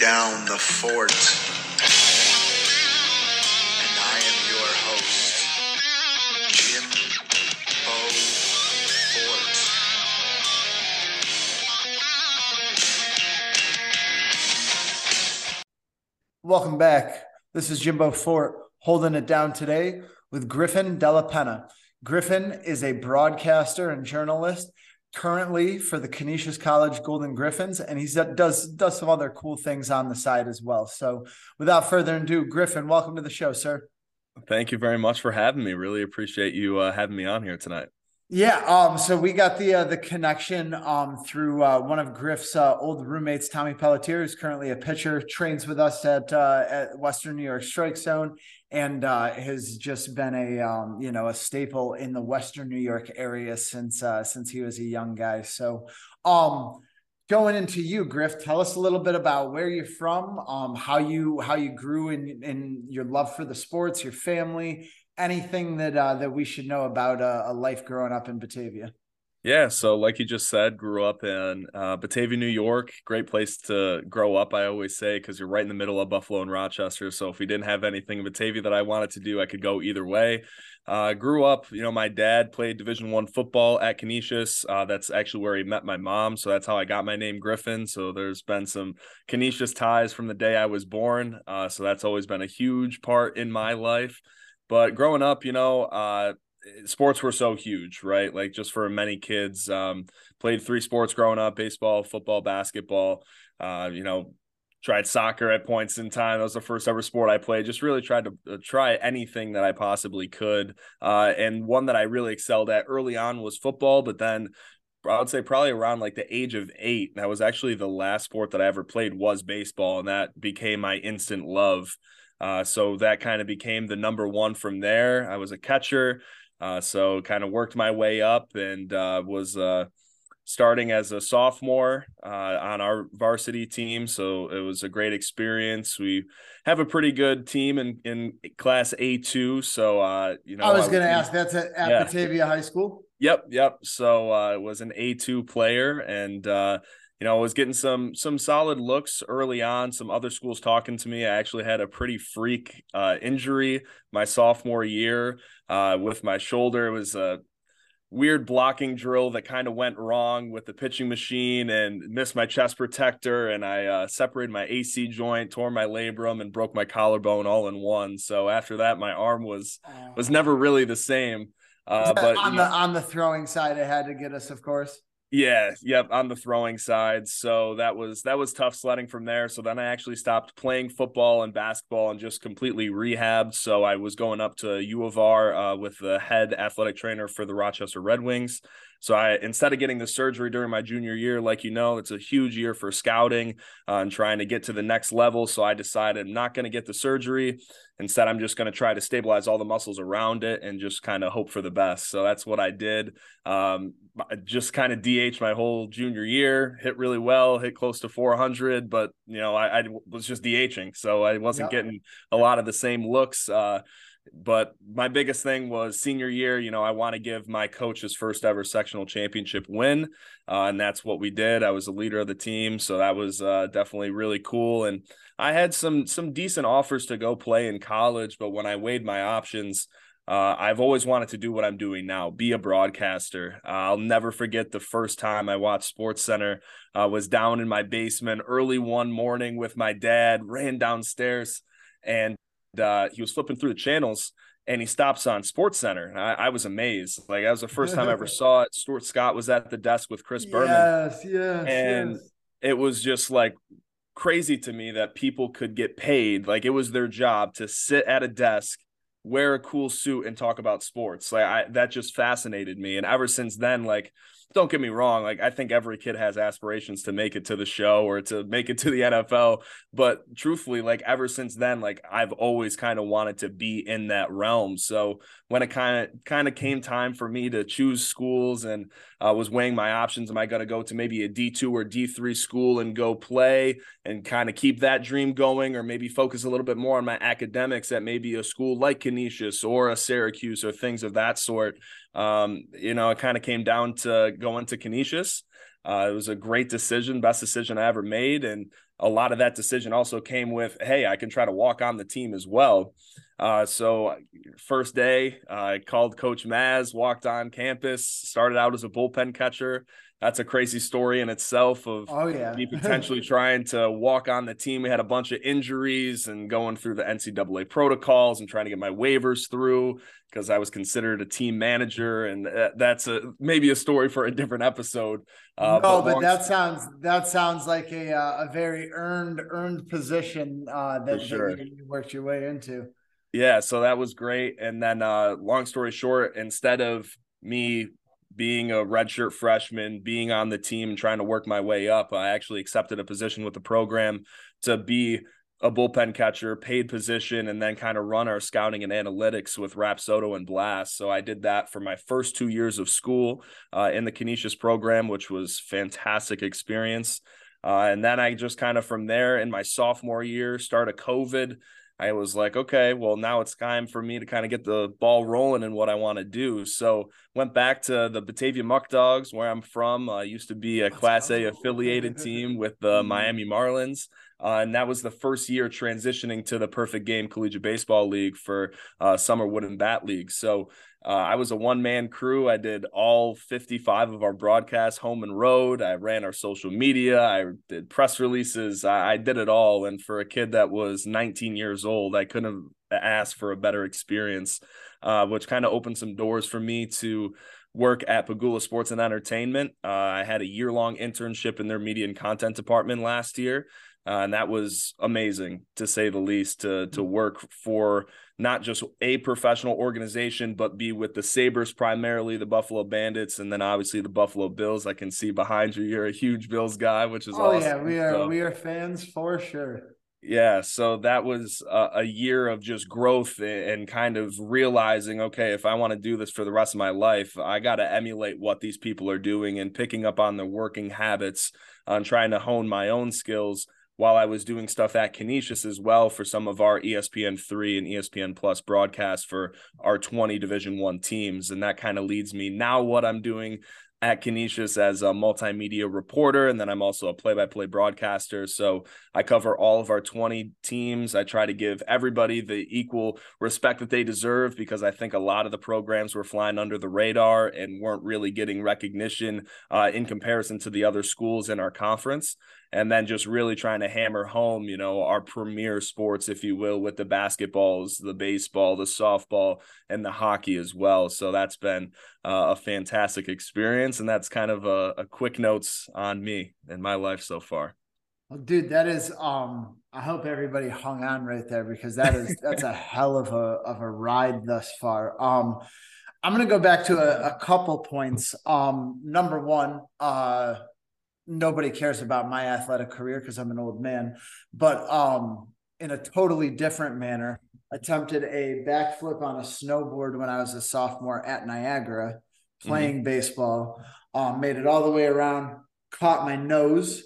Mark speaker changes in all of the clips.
Speaker 1: Down the fort. And I am your host, Jim Fort.
Speaker 2: Welcome back. This is Jimbo Fort holding it down today with Griffin Della Penna. Griffin is a broadcaster and journalist currently for the Canisius College Golden Griffins, and he does does some other cool things on the side as well. So, without further ado, Griffin, welcome to the show, sir.
Speaker 3: Thank you very much for having me. Really appreciate you uh, having me on here tonight.
Speaker 2: Yeah, um, so we got the uh, the connection um through uh, one of Griff's uh, old roommates, Tommy Pelletier, who's currently a pitcher, trains with us at uh, at Western New York Strike Zone, and uh, has just been a um, you know a staple in the Western New York area since uh, since he was a young guy. So, um, going into you, Griff, tell us a little bit about where you're from, um, how you how you grew in in your love for the sports, your family, anything that uh, that we should know about uh, a life growing up in Batavia.
Speaker 3: Yeah, so like you just said, grew up in uh, Batavia, New York. Great place to grow up, I always say, because you're right in the middle of Buffalo and Rochester. So if we didn't have anything in Batavia that I wanted to do, I could go either way. Uh, grew up, you know, my dad played Division One football at Canisius. Uh, that's actually where he met my mom, so that's how I got my name Griffin. So there's been some Canisius ties from the day I was born. Uh, so that's always been a huge part in my life. But growing up, you know, uh, sports were so huge, right? Like just for many kids, um, played three sports growing up: baseball, football, basketball. Uh, you know, tried soccer at points in time. That was the first ever sport I played. Just really tried to uh, try anything that I possibly could. Uh, and one that I really excelled at early on was football, but then I would say probably around like the age of eight. That was actually the last sport that I ever played was baseball, and that became my instant love. Uh, so that kind of became the number one from there. I was a catcher. Uh, so kind of worked my way up and uh, was uh, starting as a sophomore uh, on our varsity team. So it was a great experience. We have a pretty good team in, in class A2. So, uh, you know,
Speaker 2: I was going to ask that's at, at
Speaker 3: Yeah.
Speaker 2: Batavia High School.
Speaker 3: Yep, yep. So uh, was an A two player, and uh, you know, I was getting some some solid looks early on. Some other schools talking to me. I actually had a pretty freak uh, injury my sophomore year uh, with my shoulder. It was a weird blocking drill that kind of went wrong with the pitching machine and missed my chest protector and I uh, separated my AC joint, tore my labrum and broke my collarbone all in one. So after that my arm was was never really the same. Uh, but
Speaker 2: on the
Speaker 3: know-
Speaker 2: on the throwing side, it had to get us, of course.
Speaker 3: Yeah, yep, on the throwing side. So that was that was tough sledding from there. So then I actually stopped playing football and basketball and just completely rehabbed. So I was going up to U of R uh, with the head athletic trainer for the Rochester Red Wings. So I instead of getting the surgery during my junior year, like you know, it's a huge year for scouting uh, and trying to get to the next level. So I decided I'm not going to get the surgery. Instead, I'm just going to try to stabilize all the muscles around it and just kind of hope for the best. So that's what I did. Um, I just kind of DH my whole junior year, hit really well, hit close to 400, but you know, I, I was just DHing, so I wasn't getting a lot of the same looks. Uh, but my biggest thing was senior year. You know, I want to give my coach his first ever sectional championship win, uh, and that's what we did. I was the leader of the team, so that was uh, definitely really cool. And I had some some decent offers to go play in college, but when I weighed my options, uh, I've always wanted to do what I'm doing now, be a broadcaster. Uh, I'll never forget the first time I watched Sports Center. I was down in my basement early one morning with my dad, ran downstairs, and uh, he was flipping through the channels. And he stops on Sports Center. I, I was amazed. Like that was the first time I ever saw it. Stuart Scott was at the desk with Chris Berman
Speaker 2: Yes, yes,
Speaker 3: and
Speaker 2: yes.
Speaker 3: it was just like crazy to me that people could get paid like it was their job to sit at a desk wear a cool suit and talk about sports. Like I that just fascinated me. And ever since then, like don't get me wrong, like I think every kid has aspirations to make it to the show or to make it to the NFL. But truthfully, like ever since then, like I've always kind of wanted to be in that realm. So when it kind of kind of came time for me to choose schools and uh, was weighing my options, am I going to go to maybe a D two or D three school and go play and kind of keep that dream going, or maybe focus a little bit more on my academics at maybe a school like Canisius or a Syracuse or things of that sort. Um, you know, it kind of came down to going to Canisius. Uh, it was a great decision, best decision I ever made. And a lot of that decision also came with, hey, I can try to walk on the team as well. Uh, so first day, I called Coach Maz, walked on campus, started out as a bullpen catcher, that's a crazy story in itself of
Speaker 2: oh yeah
Speaker 3: me potentially trying to walk on the team. We had a bunch of injuries and going through the NCAA protocols and trying to get my waivers through because I was considered a team manager, and that's a maybe a story for a different episode.
Speaker 2: Uh, no, but, but that sounds that sounds like a uh, a very earned earned position uh, that, sure. that you worked your way into.
Speaker 3: Yeah, so that was great. And then, uh, long story short, instead of me being a redshirt freshman, being on the team and trying to work my way up, I actually accepted a position with the program to be a bullpen catcher, paid position, and then kind of run our scouting and analytics with Rapsodo and Blast. So I did that for my first two years of school uh, in the Canisius program, which was fantastic experience. Uh, and then I just kind of from there in my sophomore year started a COVID I was like, okay, well, now it's time for me to kind of get the ball rolling in what I want to do. So went back to the Batavia Muck Dogs, where I'm from. I uh, used to be a Let's Class go. A affiliated team with the mm-hmm. Miami Marlins. Uh, and that was the first year transitioning to the Perfect Game Collegiate Baseball League for uh, Summer Wooden Bat League. So uh, I was a one man crew. I did all 55 of our broadcasts, home and road. I ran our social media. I did press releases. I, I did it all. And for a kid that was 19 years old, I couldn't have asked for a better experience, uh, which kind of opened some doors for me to work at Pegula Sports and Entertainment. Uh, I had a year long internship in their media and content department last year. Uh, and that was amazing to say the least to to work for not just a professional organization but be with the sabres primarily the buffalo bandits and then obviously the buffalo bills. I can see behind you you're a huge bills guy which is oh awesome.
Speaker 2: yeah we are so, we are fans for sure.
Speaker 3: Yeah so that was a, a year of just growth and kind of realizing okay if i want to do this for the rest of my life i got to emulate what these people are doing and picking up on their working habits on trying to hone my own skills while I was doing stuff at Canisius as well for some of our ESPN three and ESPN plus broadcasts for our 20 division one teams. And that kind of leads me now what I'm doing at Canisius as a multimedia reporter, and then I'm also a play-by-play broadcaster. So I cover all of our 20 teams. I try to give everybody the equal respect that they deserve because I think a lot of the programs were flying under the radar and weren't really getting recognition uh, in comparison to the other schools in our conference and then just really trying to hammer home, you know, our premier sports, if you will, with the basketballs, the baseball, the softball, and the hockey as well. So that's been uh, a fantastic experience, and that's kind of a, a quick notes on me and my life so far.
Speaker 2: Well, dude, that is um I hope everybody hung on right there because that is that's a hell of a of a ride thus far. Um I'm gonna go back to a, a couple points. Um number one, uh nobody cares about my athletic career because I'm an old man, but um, in a totally different manner, attempted a backflip on a snowboard when I was a sophomore at Niagara playing mm-hmm. baseball. Um, made it all the way around, caught my nose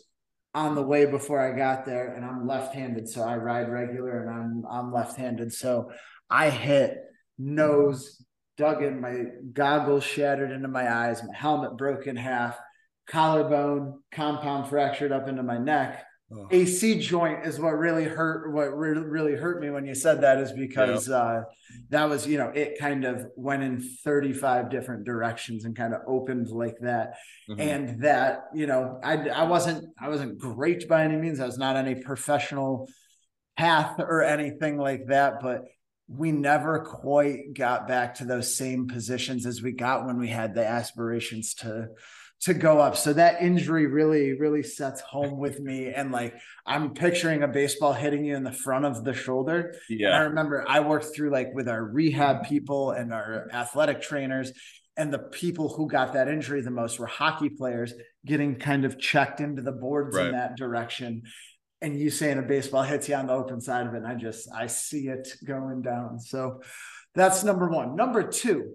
Speaker 2: on the way before I got there, and I'm left-handed, so I ride regular, and I'm I'm left-handed, so I hit nose, dug in, my goggles shattered into my eyes, my helmet broke in half collarbone compound fractured up into my neck. Oh. AC joint is what really hurt. What really really hurt me when you said that is because yep. uh, that was you know it kind of went in 35 different directions and kind of opened like that, mm-hmm. and that you know I I wasn't I wasn't great by any means. I was not any professional path or anything like that, but we never quite got back to those same positions as we got when we had the aspirations to to go up. So that injury really, really sets home with me. And like I'm picturing a baseball hitting you in the front of the shoulder.
Speaker 3: Yeah.
Speaker 2: And I remember I worked through like with our rehab people and our athletic trainers. And the people who got that injury the most were hockey players getting kind of checked into the boards
Speaker 3: Right.
Speaker 2: in that direction. And you saying a baseball hits you on the open side of it, and I just I see it going down. So that's number one. Number two,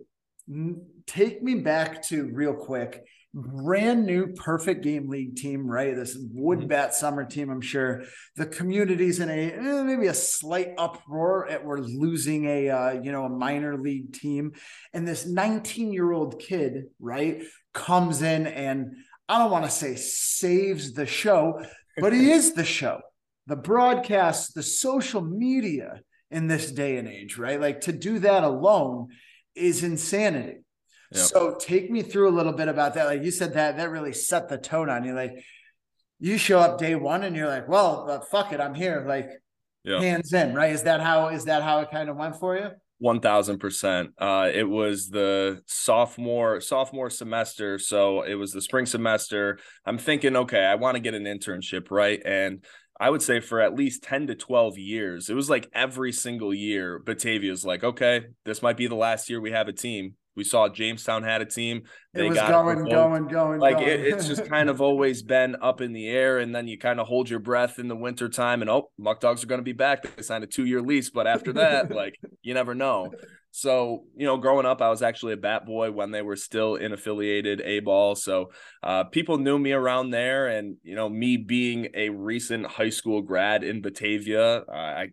Speaker 2: take me back to real quick. Brand new perfect game league team, right? This wood bat summer team. I'm sure the community's in a eh, maybe a slight uproar at we're losing a uh, you know a minor league team, and this 19 year old kid, right, comes in and I don't want to say saves the show, but he is the show. The broadcast, the social media in this day and age, right? Like to do that alone is insanity.
Speaker 3: Yep.
Speaker 2: So take me through a little bit about that. Like you said that that really set the tone on you. Like you show up day one and you're like, well, uh, fuck it, I'm here. Like hands in, right? Is that how is that how it kind of went for you?
Speaker 3: One thousand percent. Uh, it was the sophomore sophomore semester, so it was the spring semester. I'm thinking, okay, I want to get an internship, right? And I would say for at least ten to twelve years, it was like every single year, Batavia's like, okay, this might be the last year we have a team. We saw Jamestown had a team.
Speaker 2: It
Speaker 3: They
Speaker 2: was
Speaker 3: got
Speaker 2: going, going, going,
Speaker 3: like
Speaker 2: going.
Speaker 3: it, it's just kind of always been up in the air and then you kind of hold your breath in the winter time and oh muck dogs are going to be back they signed a two-year lease but after that like you never know so you know growing up i was actually a bat boy when they were still in affiliated a ball so uh, people knew me around there and you know me being a recent high school grad in batavia uh, i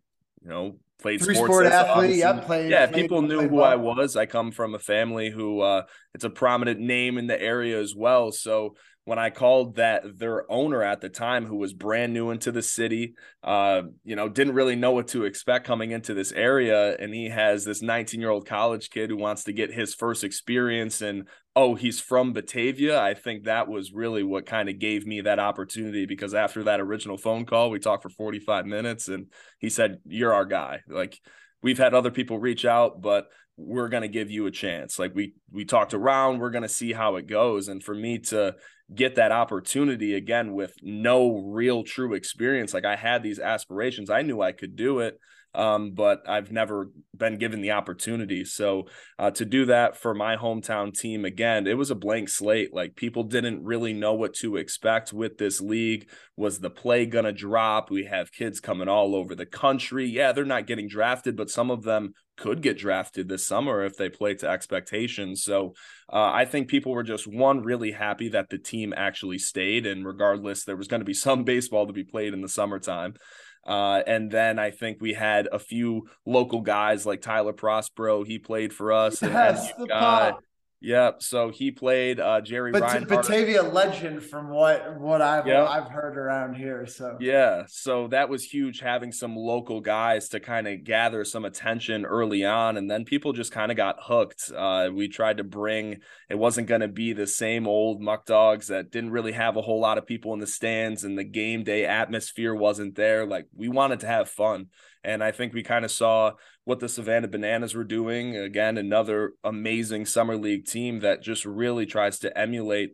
Speaker 3: you know played
Speaker 2: Three
Speaker 3: sports
Speaker 2: sport athlete,
Speaker 3: obviously-
Speaker 2: yeah, played.
Speaker 3: yeah,
Speaker 2: played-
Speaker 3: people knew who. I was. I come from a family who uh it's a prominent name in the area as well. So when I called that their owner at the time who was brand new into the city, uh, you know, didn't really know what to expect coming into this area and he has this 19-year-old college kid who wants to get his first experience and oh, he's from Batavia. I think that was really what kind of gave me that opportunity because after that original phone call, we talked for 45 minutes and he said, You're our guy. Like we've had other people reach out, but we're gonna give you a chance. Like we we talked around, we're gonna see how it goes. And for me to get that opportunity again with no real true experience, like I had these aspirations, I knew I could do it. Um, but I've never been given the opportunity. So uh, to do that for my hometown team again, it was a blank slate. Like people didn't really know what to expect with this league. Was the play gonna drop? We have kids coming all over the country. Yeah, they're not getting drafted, but some of them could get drafted this summer if they play to expectations. So uh, I think people were just one really happy that the team actually stayed, and regardless, there was going to be some baseball to be played in the summertime. Uh, and then I think we had a few local guys like Tyler Prospero. He played for us.
Speaker 2: Yes,
Speaker 3: NU
Speaker 2: the
Speaker 3: guy.
Speaker 2: pop.
Speaker 3: Yep. So he played uh, Jerry
Speaker 2: But
Speaker 3: Reinhardt.
Speaker 2: Batavia legend from what what I've
Speaker 3: Yeah.
Speaker 2: I've heard around here. So
Speaker 3: Yeah, so that was huge having some local guys to kind of gather some attention early on, and then people just kind of got hooked. Uh, we tried to bring it wasn't going to be the same old muck dogs that didn't really have a whole lot of people in the stands, and the game day atmosphere wasn't there. Like we wanted to have fun, and I think we kind of saw what the Savannah Bananas were doing. Again, another amazing summer league team that just really tries to emulate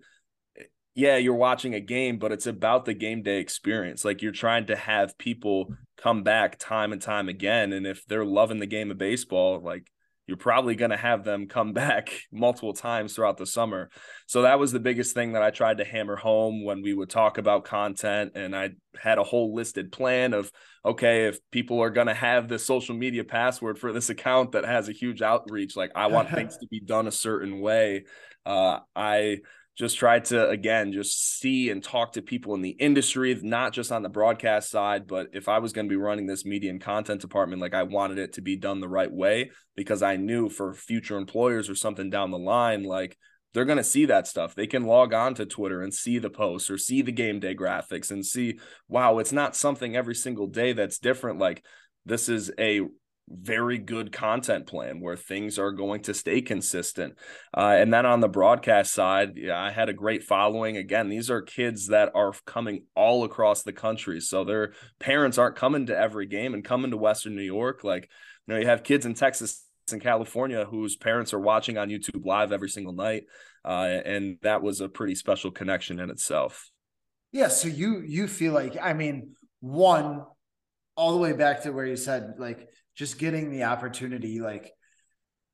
Speaker 3: yeah, you're watching a game, but it's about the game day experience. Like you're trying to have people come back time and time again. And if they're loving the game of baseball, like you're probably going to have them come back multiple times throughout the summer. So that was the biggest thing that I tried to hammer home when we would talk about content. And I had a whole listed plan of, okay, if people are going to have the social media password for this account that has a huge outreach, like I want things to be done a certain way. Uh, I, just try to again just see and talk to people in the industry not just on the broadcast side but if i was going to be running this media and content department like i wanted it to be done the right way because i knew for future employers or something down the line like they're going to see that stuff. They can log on to twitter and see the posts or see the game day graphics and see wow it's not something every single day that's different. Like this is a very good content plan where things are going to stay consistent. Uh, and then on the broadcast side, yeah, I had a great following. Again, these are kids that are coming all across the country. So their parents aren't coming to every game and coming to Western New York. Like, you know, you have kids in Texas in California whose parents are watching on YouTube live every single night. Uh, and that was a pretty special connection in itself.
Speaker 2: Yeah. So you you feel like I mean, one, all the way back to where you said like just getting the opportunity, like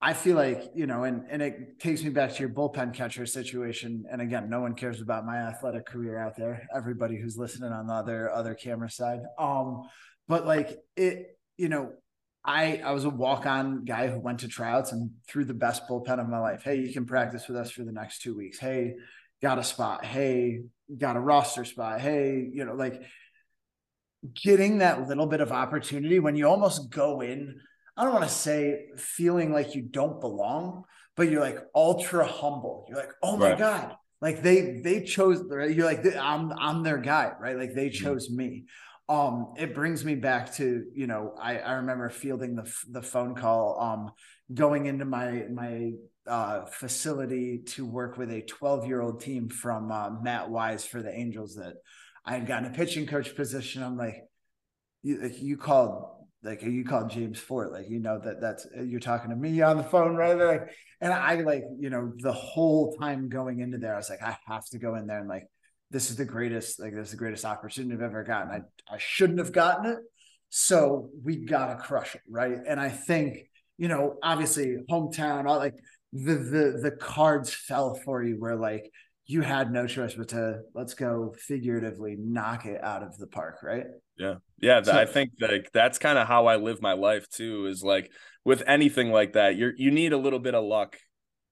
Speaker 2: I feel like, you know, and and it takes me back to your bullpen catcher situation. And again, no one cares about my athletic career out there. Everybody who's listening on the other other camera side. Um, but like it, you know, I I was a walk-on guy who went to tryouts and threw the best bullpen of my life. Hey, you can practice with us for the next two weeks. Hey, got a spot. Hey, got a roster spot. Hey, you know, like getting that little bit of opportunity when you almost go in. I don't want to say feeling like you don't belong, but you're like ultra humble. You're like, oh my right. god, like they they chose. You're like, I'm I'm their guy, right? Like they mm-hmm. chose me um it brings me back to you know i i remember fielding the the phone call um going into my my uh facility to work with a 12 year old team from uh, matt wise for the angels that i had gotten a pitching coach position i'm like you, like you called like you called James Fort, like you know that that's you're talking to me on the phone, right? Like, and I like you know the whole time going into there, I was like, I have to go in there and like this is the greatest, like this is the greatest opportunity I've ever gotten. I, I shouldn't have gotten it. So we gotta crush it, right? And I think, you know, obviously hometown, all like the the the cards fell for you where like you had no choice but to let's go figuratively knock it out of the park, right?
Speaker 3: Yeah. Yeah. So, I think like that's kind of how I live my life too, is like with anything like that, you're you need a little bit of luck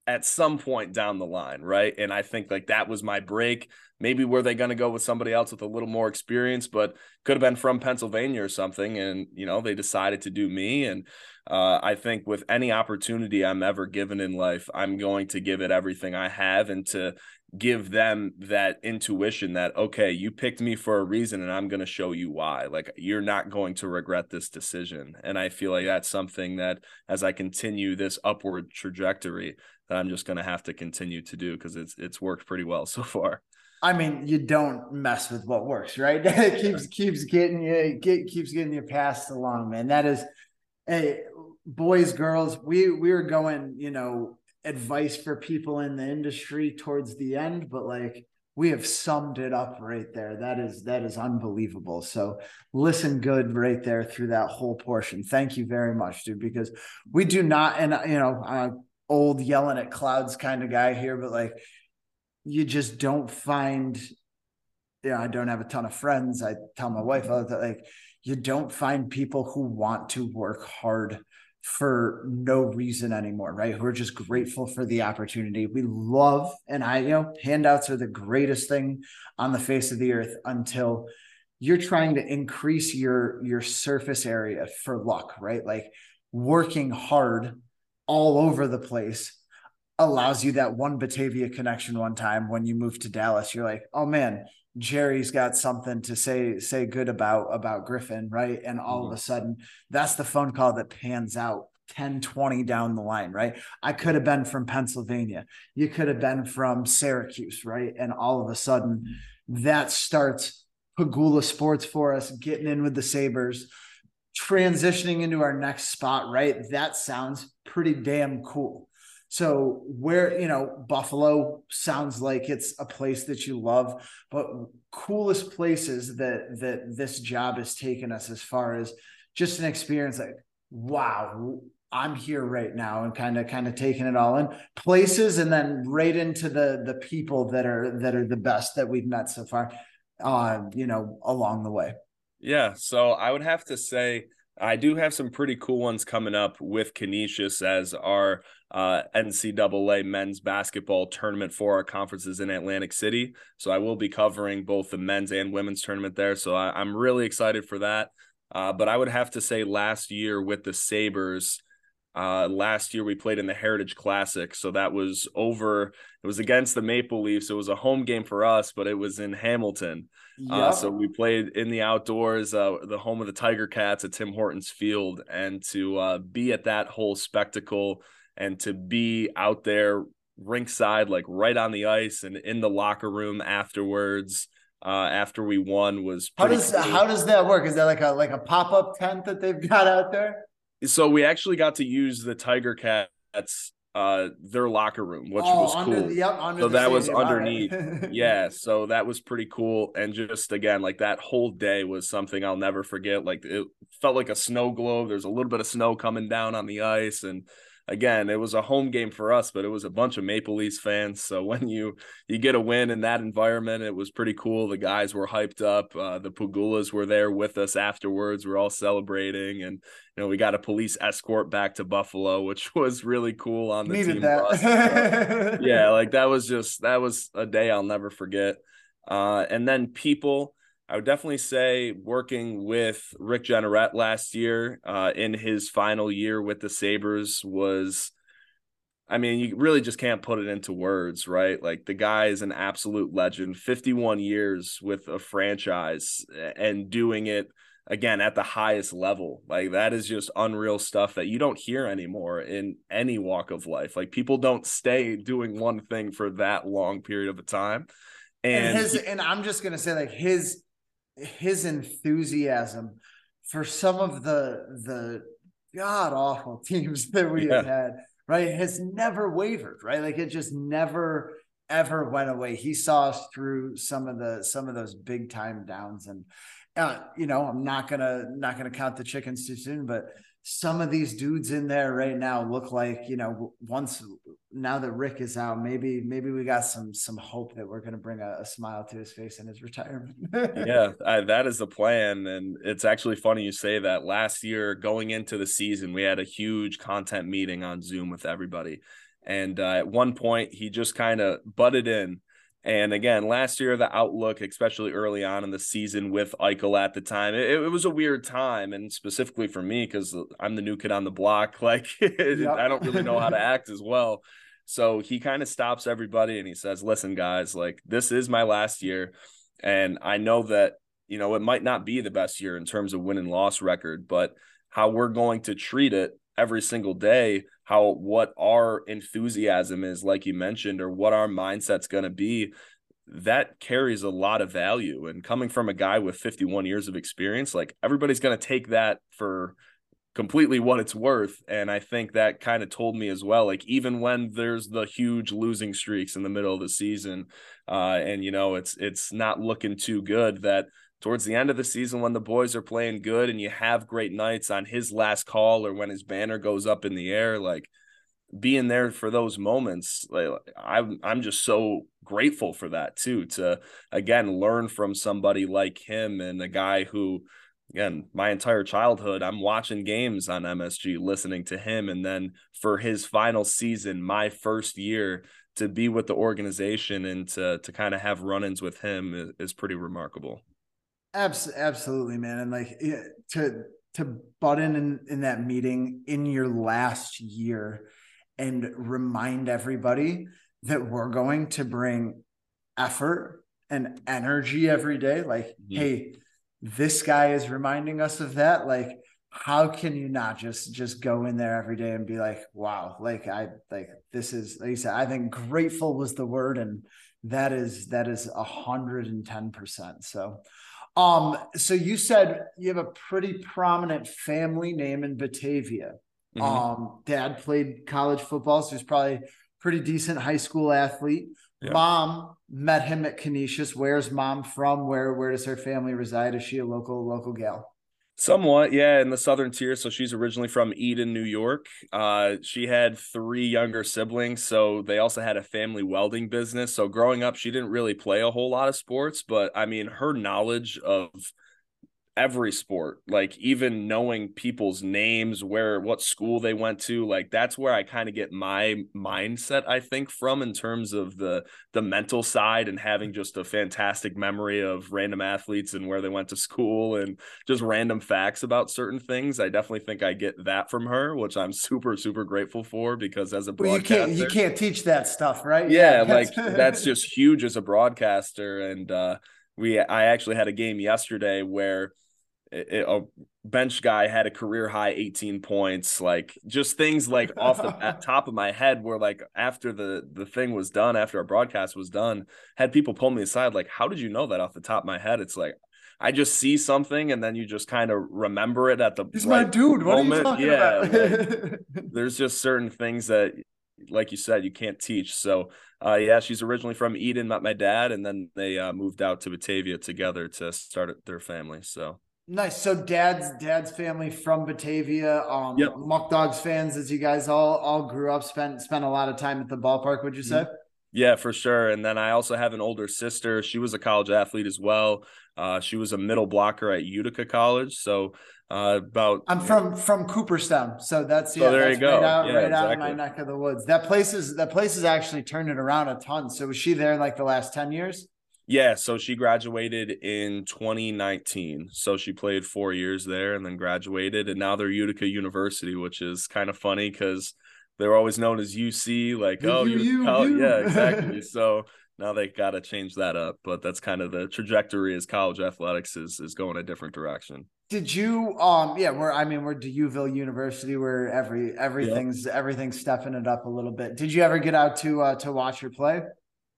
Speaker 3: at some point down the line, right? And I think like that was my break. Maybe were they going to go with somebody else with a little more experience, but could have been from Pennsylvania or something. And, you know, they decided to do me. And uh, I think with any opportunity I'm ever given in life, I'm going to give it everything I have and to give them that intuition that, okay, you picked me for a reason and I'm going to show you why. Like, you're not going to regret this decision. And I feel like that's something that as I continue this upward trajectory, that I'm just going to have to continue to do because it's it's worked pretty well so far.
Speaker 2: I mean, you don't mess with what works, right? it keeps keeps getting you get, keeps getting you passed along, man. That is, hey, boys, girls, we we were going, you know, advice for people in the industry towards the end, but like we have summed it up right there. That is that is unbelievable. So listen good right there through that whole portion. Thank you very much, dude, because we do not, and you know, uh, old yelling at clouds kind of guy here, but like you just don't find you know, I don't have a ton of friends. I tell my wife all that like you don't find people who want to work hard for no reason anymore, right? Who are just grateful for the opportunity. We love, and I, you know, handouts are the greatest thing on the face of the earth until you're trying to increase your your surface area for luck, right? Like working hard all over the place allows you that one Batavia connection one time when you move to Dallas. You're like, oh man, Jerry's got something to say say good about about Griffin, right? And all mm-hmm. of a sudden, that's the phone call that pans out 10, 20 down the line, right? I could have been from Pennsylvania. You could have been from Syracuse, right? And all of a sudden, that starts Pegula Sports for us, getting in with the Sabres transitioning into our next spot, right? That sounds pretty damn cool. So where you know Buffalo sounds like it's a place that you love, but coolest places that that this job has taken us as far as just an experience like wow, I'm here right now and kind of kind of taking it all in places and then right into the the people that are that are the best that we've met so far uh you know along the way.
Speaker 3: Yeah, so I would have to say I do have some pretty cool ones coming up with Canisius as our uh, NCAA men's basketball tournament for our conferences in Atlantic City. So I will be covering both the men's and women's tournament there. So I, am really excited for that. Uh, but I would have to say last year with the Sabres, uh, last year we played in the Heritage Classic, so that was over. It was against the Maple Leafs. It was a home game for us, but it was in Hamilton. Uh, so we played in the outdoors, uh, the home of the Tiger Cats at Tim Hortons Field, and to uh, be at that whole spectacle and to be out there rinkside, like right on the ice and in the locker room afterwards. Uh, after we won was
Speaker 2: how does cool. how does that work? Is that like a like a pop up tent that they've got out there?
Speaker 3: So we actually got to use the Tiger Cats uh their locker room, which oh, was cool. The, yep, so that was underneath. yeah, so that was pretty cool. And just again, like that whole day was something I'll never forget. Like it felt like a snow globe. There's a little bit of snow coming down on the ice and again, it was a home game for us, but it was a bunch of Maple Leafs fans. So when you you get a win in that environment, it was pretty cool. The guys were hyped up. Uh, the Pegulas were there with us afterwards. We're all celebrating, and you know we got a police escort back to Buffalo, which was really cool on the Needed team that. bus. So, yeah, like that was just that was a day I'll never forget. Uh, and then people I would definitely say working with Rick Jeanneret last year uh, in his final year with the Sabres was, I mean, you really just can't put it into words, right? Like the guy is an absolute legend, 51 years with a franchise and doing it again at the highest level. Like that is just unreal stuff that you don't hear anymore in any walk of life. Like people don't stay doing one thing for that long period of a time.
Speaker 2: And, and his, and I'm just gonna say, like his his enthusiasm for some of the the god awful teams that we yeah. have had, right, has never wavered, right? Like it just never ever went away. He saw us through some of the some of those big time downs, and uh, you know, I'm not gonna not gonna count the chickens too soon, but some of these dudes in there right now look like you know once now that Rick is out, maybe maybe we got some some hope that we're going to bring a, a, smile to his face in his retirement.
Speaker 3: yeah, I, that is the plan, and it's actually funny you say that. Last year, going into the season, we had a huge content meeting on Zoom with everybody, and uh, at one point, he just kind of butted in and again, last year, the outlook, especially early on in the season with Eichel at the time, it, it was a weird time. And specifically for me, because I'm the new kid on the block, like. I don't really know how to act as well. So he kind of stops everybody and he says, listen, guys, like this is my last year. And I know that, you know, it might not be the best year in terms of win and loss record, but how we're going to treat it every single day how what our enthusiasm is like you mentioned or what our mindset's going to be that carries a lot of value. And coming from a guy with 51 years of experience like everybody's going to take that for completely what it's worth. And i think that kind of told me as well like even when there's the huge losing streaks in the middle of the season uh and you know it's it's not looking too good that towards the end of the season when the boys are playing good and you have great nights on his last call or when his banner goes up in the air like being there for those moments like i'm i'm just so grateful for that too to again learn from somebody like him and a guy who again my entire childhood i'm watching games on msg listening to him. And then for his final season my first year to be with the organization and to to kind of have run-ins with him is, is pretty remarkable
Speaker 2: absolutely, man. And like to to butt in, in in that meeting in your last year and remind everybody that we're going to bring effort and energy every day. Like, mm-hmm. hey, this guy is reminding us of that. Like, how can you not just just go in there every day and be like, wow, like I like this is like you said, I think grateful was the word, and that is that is a hundred and ten percent. So um, so you said you have a pretty prominent family name in Batavia. Mm-hmm. Um, dad played college football, so he's probably pretty decent high school athlete. Yeah. Mom met him at Canisius. Where's mom from? Where where does her family reside? Is she a local local gal?
Speaker 3: Somewhat, yeah, in the southern tier. So she's originally from Eden, New York. Uh, she had three younger siblings, so they also had a family welding business. So growing up, she didn't really play a whole lot of sports, but I mean, her knowledge of every sport like even knowing people's names where what school they went to like that's where i kind of get my mindset i think from in terms of the the mental side and having just a fantastic memory of random athletes and where they went to school and just random facts about certain things. I definitely think i get that from her which i'm super super grateful for because as a broadcaster
Speaker 2: well, you can't you can't teach that stuff right?
Speaker 3: Yeah, yeah like that's just huge as a broadcaster and uh we i actually had a game yesterday where a bench guy had a career high 18 points like just things like off the top of my head where like after the the thing was done after our broadcast was done had people pull me aside like how did you know that off the top of my head it's like I just see something and then you just kind of remember it at the
Speaker 2: He's
Speaker 3: right
Speaker 2: my dude. What
Speaker 3: moment.
Speaker 2: are you talking
Speaker 3: yeah,
Speaker 2: about?
Speaker 3: like, there's just certain things that like you said you can't teach so uh yeah she's originally from eden met my dad and then they uh, moved out to batavia together to start their family so
Speaker 2: Nice. So dad's dad's family from Batavia. Um
Speaker 3: Yep.
Speaker 2: Muck Dogs fans, as you guys all all grew up, spent spent a lot of time at the ballpark, would you say?
Speaker 3: yeah for sure and then i also have an older sister she was a college athlete as well uh she was a middle blocker at utica college so uh about
Speaker 2: I'm from from Cooperstown, so that's yeah,
Speaker 3: there
Speaker 2: that's
Speaker 3: you go.
Speaker 2: right out
Speaker 3: Yeah,
Speaker 2: right out in my neck of the woods. That place is that place has actually turned it around a ton. So was she there in like the last ten years?
Speaker 3: Yeah, so she graduated in 2019. So she played four years there and then graduated, and now they're Utica University, which is kind of funny because they're always known as UC, like oh,
Speaker 2: U,
Speaker 3: Utica
Speaker 2: U,
Speaker 3: College."
Speaker 2: U.
Speaker 3: yeah, exactly. so now they got to change that up, but that's kind of the trajectory as college athletics is is going a different direction.
Speaker 2: Did you um yeah, we're I mean we're D'Youville University where every everything's everything's stepping it up a little bit. Did you ever get out to uh to watch her play?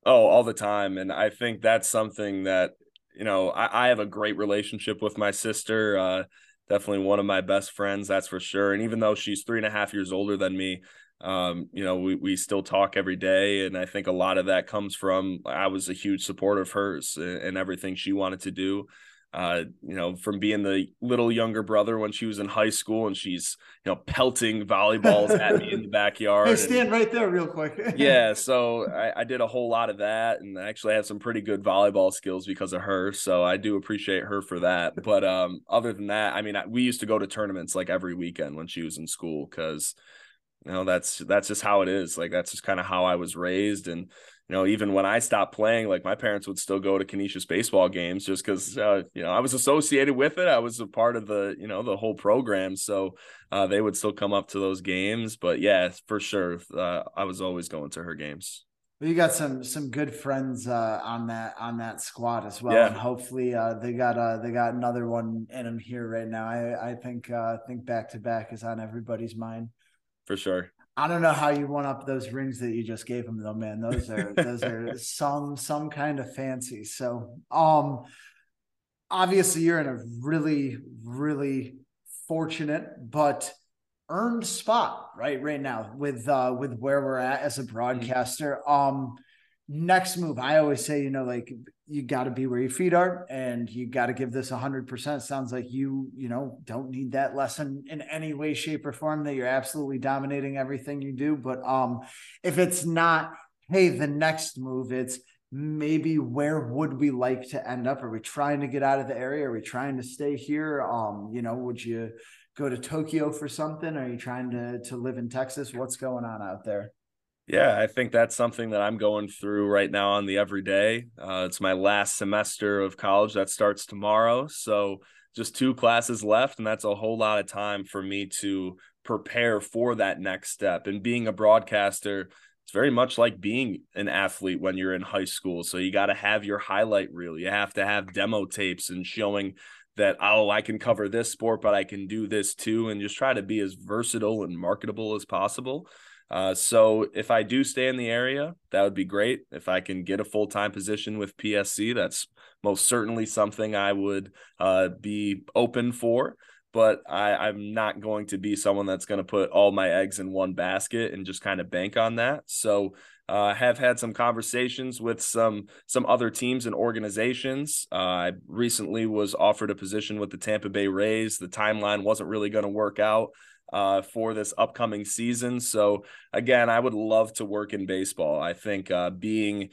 Speaker 3: Oh, all the time. And I think that's something that, you know, I, I have a great relationship with my sister. Uh, definitely one of my best friends, that's for sure. And even though she's three and a half years older than me, um, you know, we, we still talk every day. And I think a lot of that comes from I was a huge supporter of hers and, and everything she wanted to do. Uh, you know, from being the little younger brother when she was in high school and she's, you know, pelting volleyballs at me in the backyard.
Speaker 2: Hey,
Speaker 3: and-
Speaker 2: stand right there real quick.
Speaker 3: yeah, so I, I did a whole lot of that, and I actually have some pretty good volleyball skills because of her. So I do appreciate her for that. But um, other than that, I mean, I, we used to go to tournaments like every weekend when she was in school because you know that's that's just how it is. Like that's just kind of how I was raised, and you know, even when I stopped playing, like my parents would still go to Canisius baseball games just because uh, you know I was associated with it. I was a part of the you know the whole program, so uh, they would still come up to those games. But yeah, for sure, uh, I was always going to her games.
Speaker 2: Well, you got some some good friends uh, on that on that squad as well,
Speaker 3: Yeah.
Speaker 2: and hopefully uh, they got uh, they got another one in them here right now. I I think uh, think back to back is on everybody's mind.
Speaker 3: For sure.
Speaker 2: I don't know how you won up those rings that you just gave him though, man. Those are those are some some kind of fancy. So um obviously you're in a really, really fortunate but earned spot right right now with uh with where we're at as a broadcaster. Um next move, I always say, you know, like you got to be where your feet are and you got to give this 100%. Sounds like you, you know, don't need that lesson in any way, shape, or form that you're absolutely dominating everything you do. But um, if it's not, hey, the next move, it's maybe where would we like to end up? Are we trying to get out of the area? Are we trying to stay here? Um, you know, would you go to Tokyo for something? Are you trying to to live in Texas? What's going on out there?
Speaker 3: Yeah, I think that's something that I'm going through right now on the everyday. Uh, it's my last semester of college that starts tomorrow. So just two classes left, and that's a whole lot of time for me to prepare for that next step. And being a broadcaster, it's very much like being an athlete when you're in high school. So you got to have your highlight reel. You have to have demo tapes and showing that, oh, I can cover this sport, but I can do this too. And just try to be as versatile and marketable as possible. Uh, so if I do stay in the area, that would be great. If I can get a full time position with PSE, that's most certainly something I would uh, be open for. But I, I'm not going to be someone that's going to put all my eggs in one basket and just kind of bank on that. So uh, I have had some conversations with some some other teams and organizations. Uh, I recently was offered a position with the Tampa Bay Rays. The timeline wasn't really going to work out uh, for this upcoming season. So again, I would love to work in baseball. I think uh, being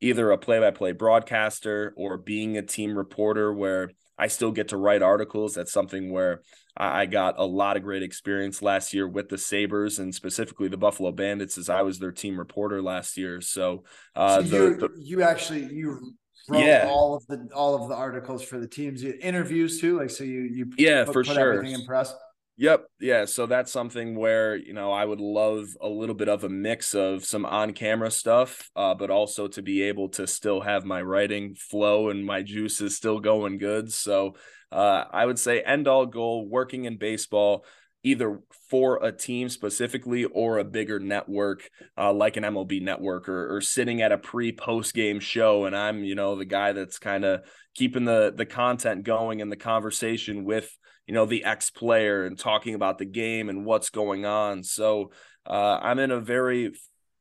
Speaker 3: either a play-by-play broadcaster or being a team reporter where I still get to write articles. That's something where I, I got a lot of great experience last year with the Sabres and specifically the Buffalo Bandits as I was their team reporter last year. So, uh,
Speaker 2: so
Speaker 3: the,
Speaker 2: you,
Speaker 3: the
Speaker 2: you actually you wrote
Speaker 3: Yeah.
Speaker 2: all of the all of the articles for the teams, you, interviews too. Like so, you you
Speaker 3: Yeah,
Speaker 2: put,
Speaker 3: for
Speaker 2: put
Speaker 3: sure.
Speaker 2: everything in press.
Speaker 3: Yep. Yeah. So that's something where, you know, I would love a little bit of a mix of some on camera stuff, uh, but also to be able to still have my writing flow and my juices still going good. So uh, I would say end all goal working in baseball, either for a team specifically or a bigger network uh, like an MLB network or, or sitting at a pre post game show and I'm you know the guy that's kind of keeping the the content going and the conversation with you know the ex player and talking about the game and what's going on. So uh, I'm in a very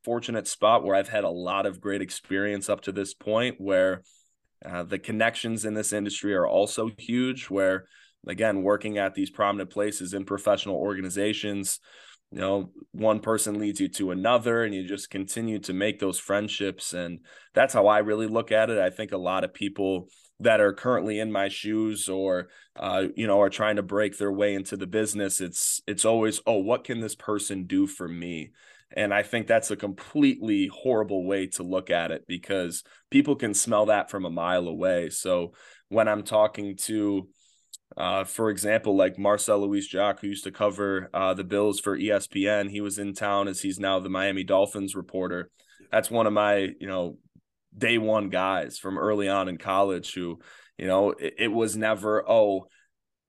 Speaker 3: fortunate spot where I've had a lot of great experience up to this point where uh, the connections in this industry are also huge where again working at these prominent places in professional organizations you know one person leads you to another and you just continue to make those friendships. And that's how i really look at it. I think a lot of people that are currently in my shoes or uh, you know are trying to break their way into the business it's it's always oh what can this person do for me? And i think that's a completely horrible way to look at it because people can smell that from a mile away. So when i'm talking to uh, for example, like Marcel Louis Jacques, who used to cover uh, the Bills for ESPN, he was in town as he's now the Miami Dolphins reporter. That's one of my, you know, day one guys from early on in college who, you know, it, it was never, oh,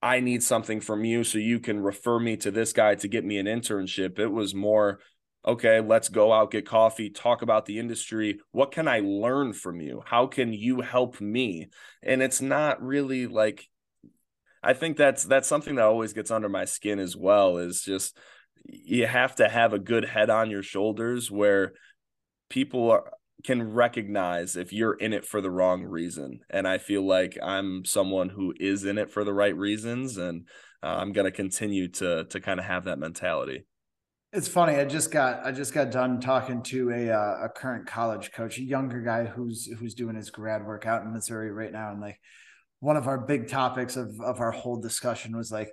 Speaker 3: I need something from you so you can refer me to this guy to get me an internship. It was more, okay, let's go out, get coffee, talk about the industry. What can I learn from you? How can you help me? And it's not really like I think that's that's something that always gets under my skin as well is just you have to have a good head on your shoulders where people are, can recognize if you're in it for the wrong reason and i feel like i'm someone who is in it for the right reasons and uh, i'm going to continue to to kind of have that mentality
Speaker 2: it's funny i just got i just got done talking to a uh, a current college coach a younger guy who's who's doing his grad work out in missouri right now and like one of our big topics of of our whole discussion was like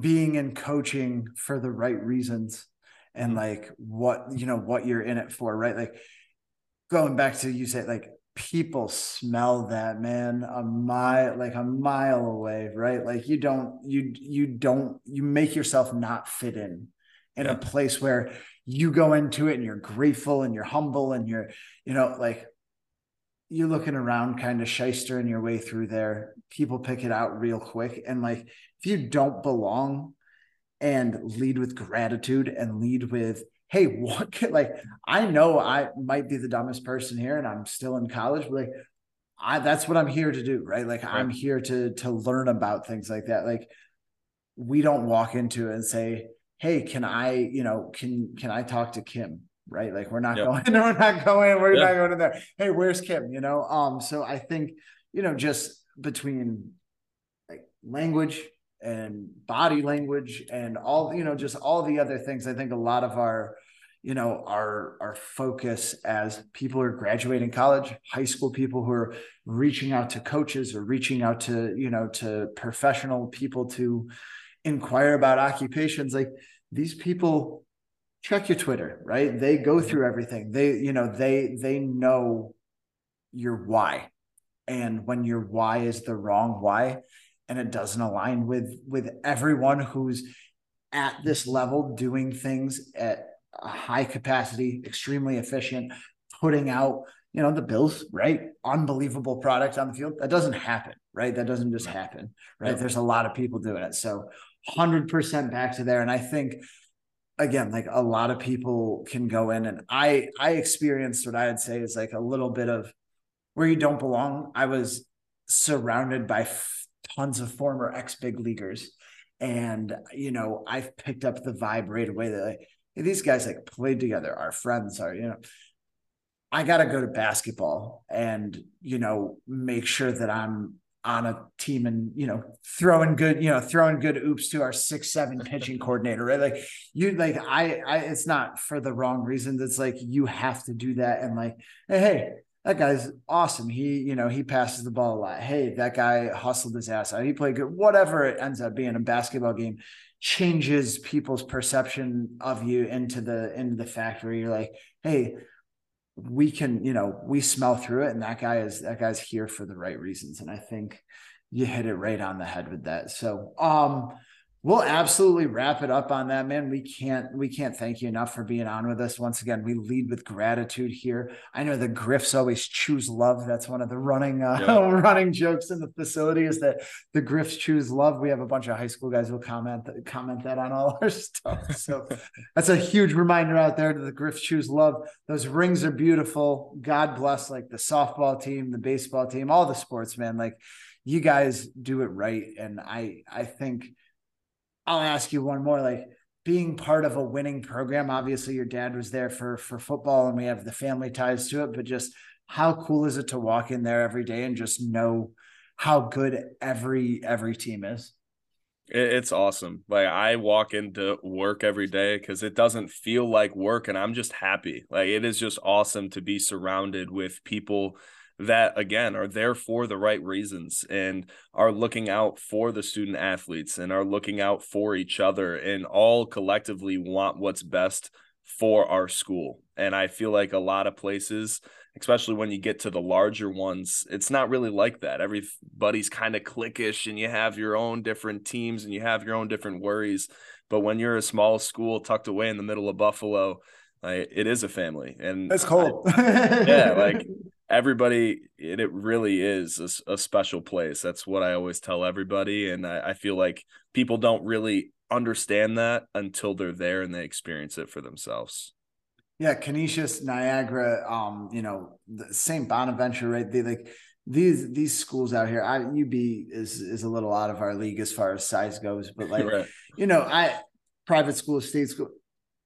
Speaker 2: being in coaching for the right reasons and mm-hmm. like what you know what you're in it for right like going back to you said like people smell that man a mile like a mile away right like you don't you you don't you make yourself not fit in in yeah. a place where you go into it and you're grateful and you're humble and you're you know like you're looking around kind of shystering your way through there. People pick it out real quick. And like, if you don't belong and lead with gratitude and lead with, hey, what could like, I know I might be the dumbest person here and I'm still in college, but like, I, that's what I'm here to do, right? Like, right. I'm here to, to learn about things like that. Like, we don't walk into it and say, hey, can I, you know, can, can I talk to Kim? right? Like we're not yep. going, we're not going, we're yep. not going in there. Hey, where's Kim? You know, um, so I think, you know, just between like language and body language and all, you know, just all the other things, I think a lot of our, you know, our our focus as people are graduating college, high school people who are reaching out to coaches or reaching out to, you know, to professional people to inquire about occupations, like these people check your Twitter, right? They go mm-hmm. through everything. They, you know, they they know your why. And when your why is the wrong why and it doesn't align with with everyone who's at this level doing things at high capacity, extremely efficient, putting out, you know, the bills, right? Unbelievable product on the field. That doesn't happen, right? That doesn't just happen, right? There's a lot of people doing it. So 100% back to there. And I think again like a lot of people can go in and i i experienced what i'd say is like a little bit of where you don't belong i was surrounded by f- tons of former ex big leaguers and you know i've picked up the vibe right away that like these guys like played together our friends are you know. I got to go to basketball and you know make sure that i'm on a team and you know throwing good you know throwing good oops to our six seven pitching coordinator right? Like you like I I it's not for the wrong reasons it's like you have to do that and like hey hey that guy's awesome he you know he passes the ball a lot hey that guy hustled his ass out he played good whatever it ends up being a basketball game changes people's perception of you into the into the factory you're like hey we can, you know, we smell through it, and that guy is that guy's here for the right reasons. And I think you hit it right on the head with that. So, um, We'll absolutely wrap it up on that, man. We can't we can't thank you enough for being on with us. Once again, we lead with gratitude here. I know the Griffs always choose love. That's one of the running uh, yeah. running jokes in the facility is that the Griffs choose love. We have a bunch of high school guys who comment comment that on all our stuff. So that's a huge reminder out there to the Griffs choose love. Those rings are beautiful. God bless like the softball team, the baseball team, all the sports, man. Like you guys do it right, and I I think I'll ask you one more like being part of a winning program obviously your dad was there for for football and we have the family ties to it but just how cool is it to walk in there every day and just know how good every every team is?
Speaker 3: It's awesome. Like i walk into work every day because it doesn't feel like work and i'm just happy. Like it is just awesome to be surrounded with people that again are there for the right reasons and are looking out for the student athletes and are looking out for each other and all collectively want what's best for our school. And I feel like a lot of places, especially when you get to the larger ones, it's not really like that. Everybody's kind of cliquish and you have your own different teams and you have your own different worries. But when you're a small school tucked away in the middle of Buffalo, like, it is a family. And
Speaker 2: it's cold.
Speaker 3: I, yeah, like everybody it, it really is a, a, special place. That's what i always tell everybody and I, I, feel like people don't really understand that until they're there and they experience it for themselves.
Speaker 2: Yeah canisius niagara um you know st bonaventure right? They like these these schools out here I, ub is is a little out of our league as far as size goes but like right. you know i private school state school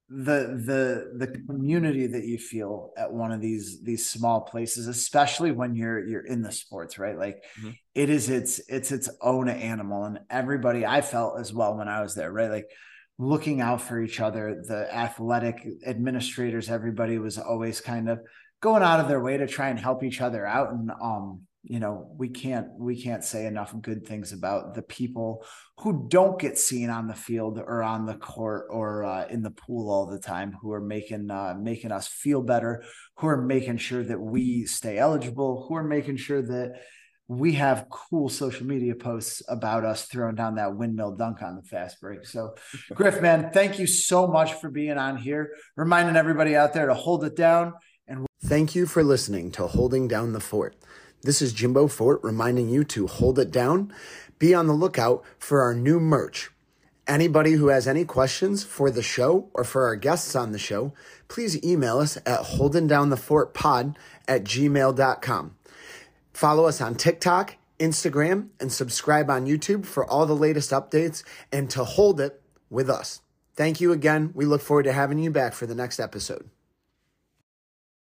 Speaker 2: the the the community that you feel at one of these these small places especially when you're you're in the sports right like mm-hmm. it is its it's its own animal and everybody i felt as well when i was there right like looking out for each other the athletic administrators everybody was always kind of going out of their way to try and help each other out and um you know we can't we can't say enough good things about the people who don't get seen on the field or on the court or uh, in the pool all the time who are making uh, making us feel better who are making sure that we stay eligible who are making sure that we have cool social media posts about us throwing down that windmill dunk on the fast break. So, Griff, man, thank you so much for being on here, reminding everybody out there to hold it down. And
Speaker 4: thank you for listening to Holding Down the Fort. This is Jimbo Fort reminding you to hold it down. Be on the lookout for our new merch. Anybody who has any questions for the show or for our guests on the show, please email us at holdingdownthefortpod at gmail.com. Follow us on TikTok, Instagram, and subscribe on YouTube for all the latest updates and to hold it with us. Thank you again. We look forward to having you back for the next episode.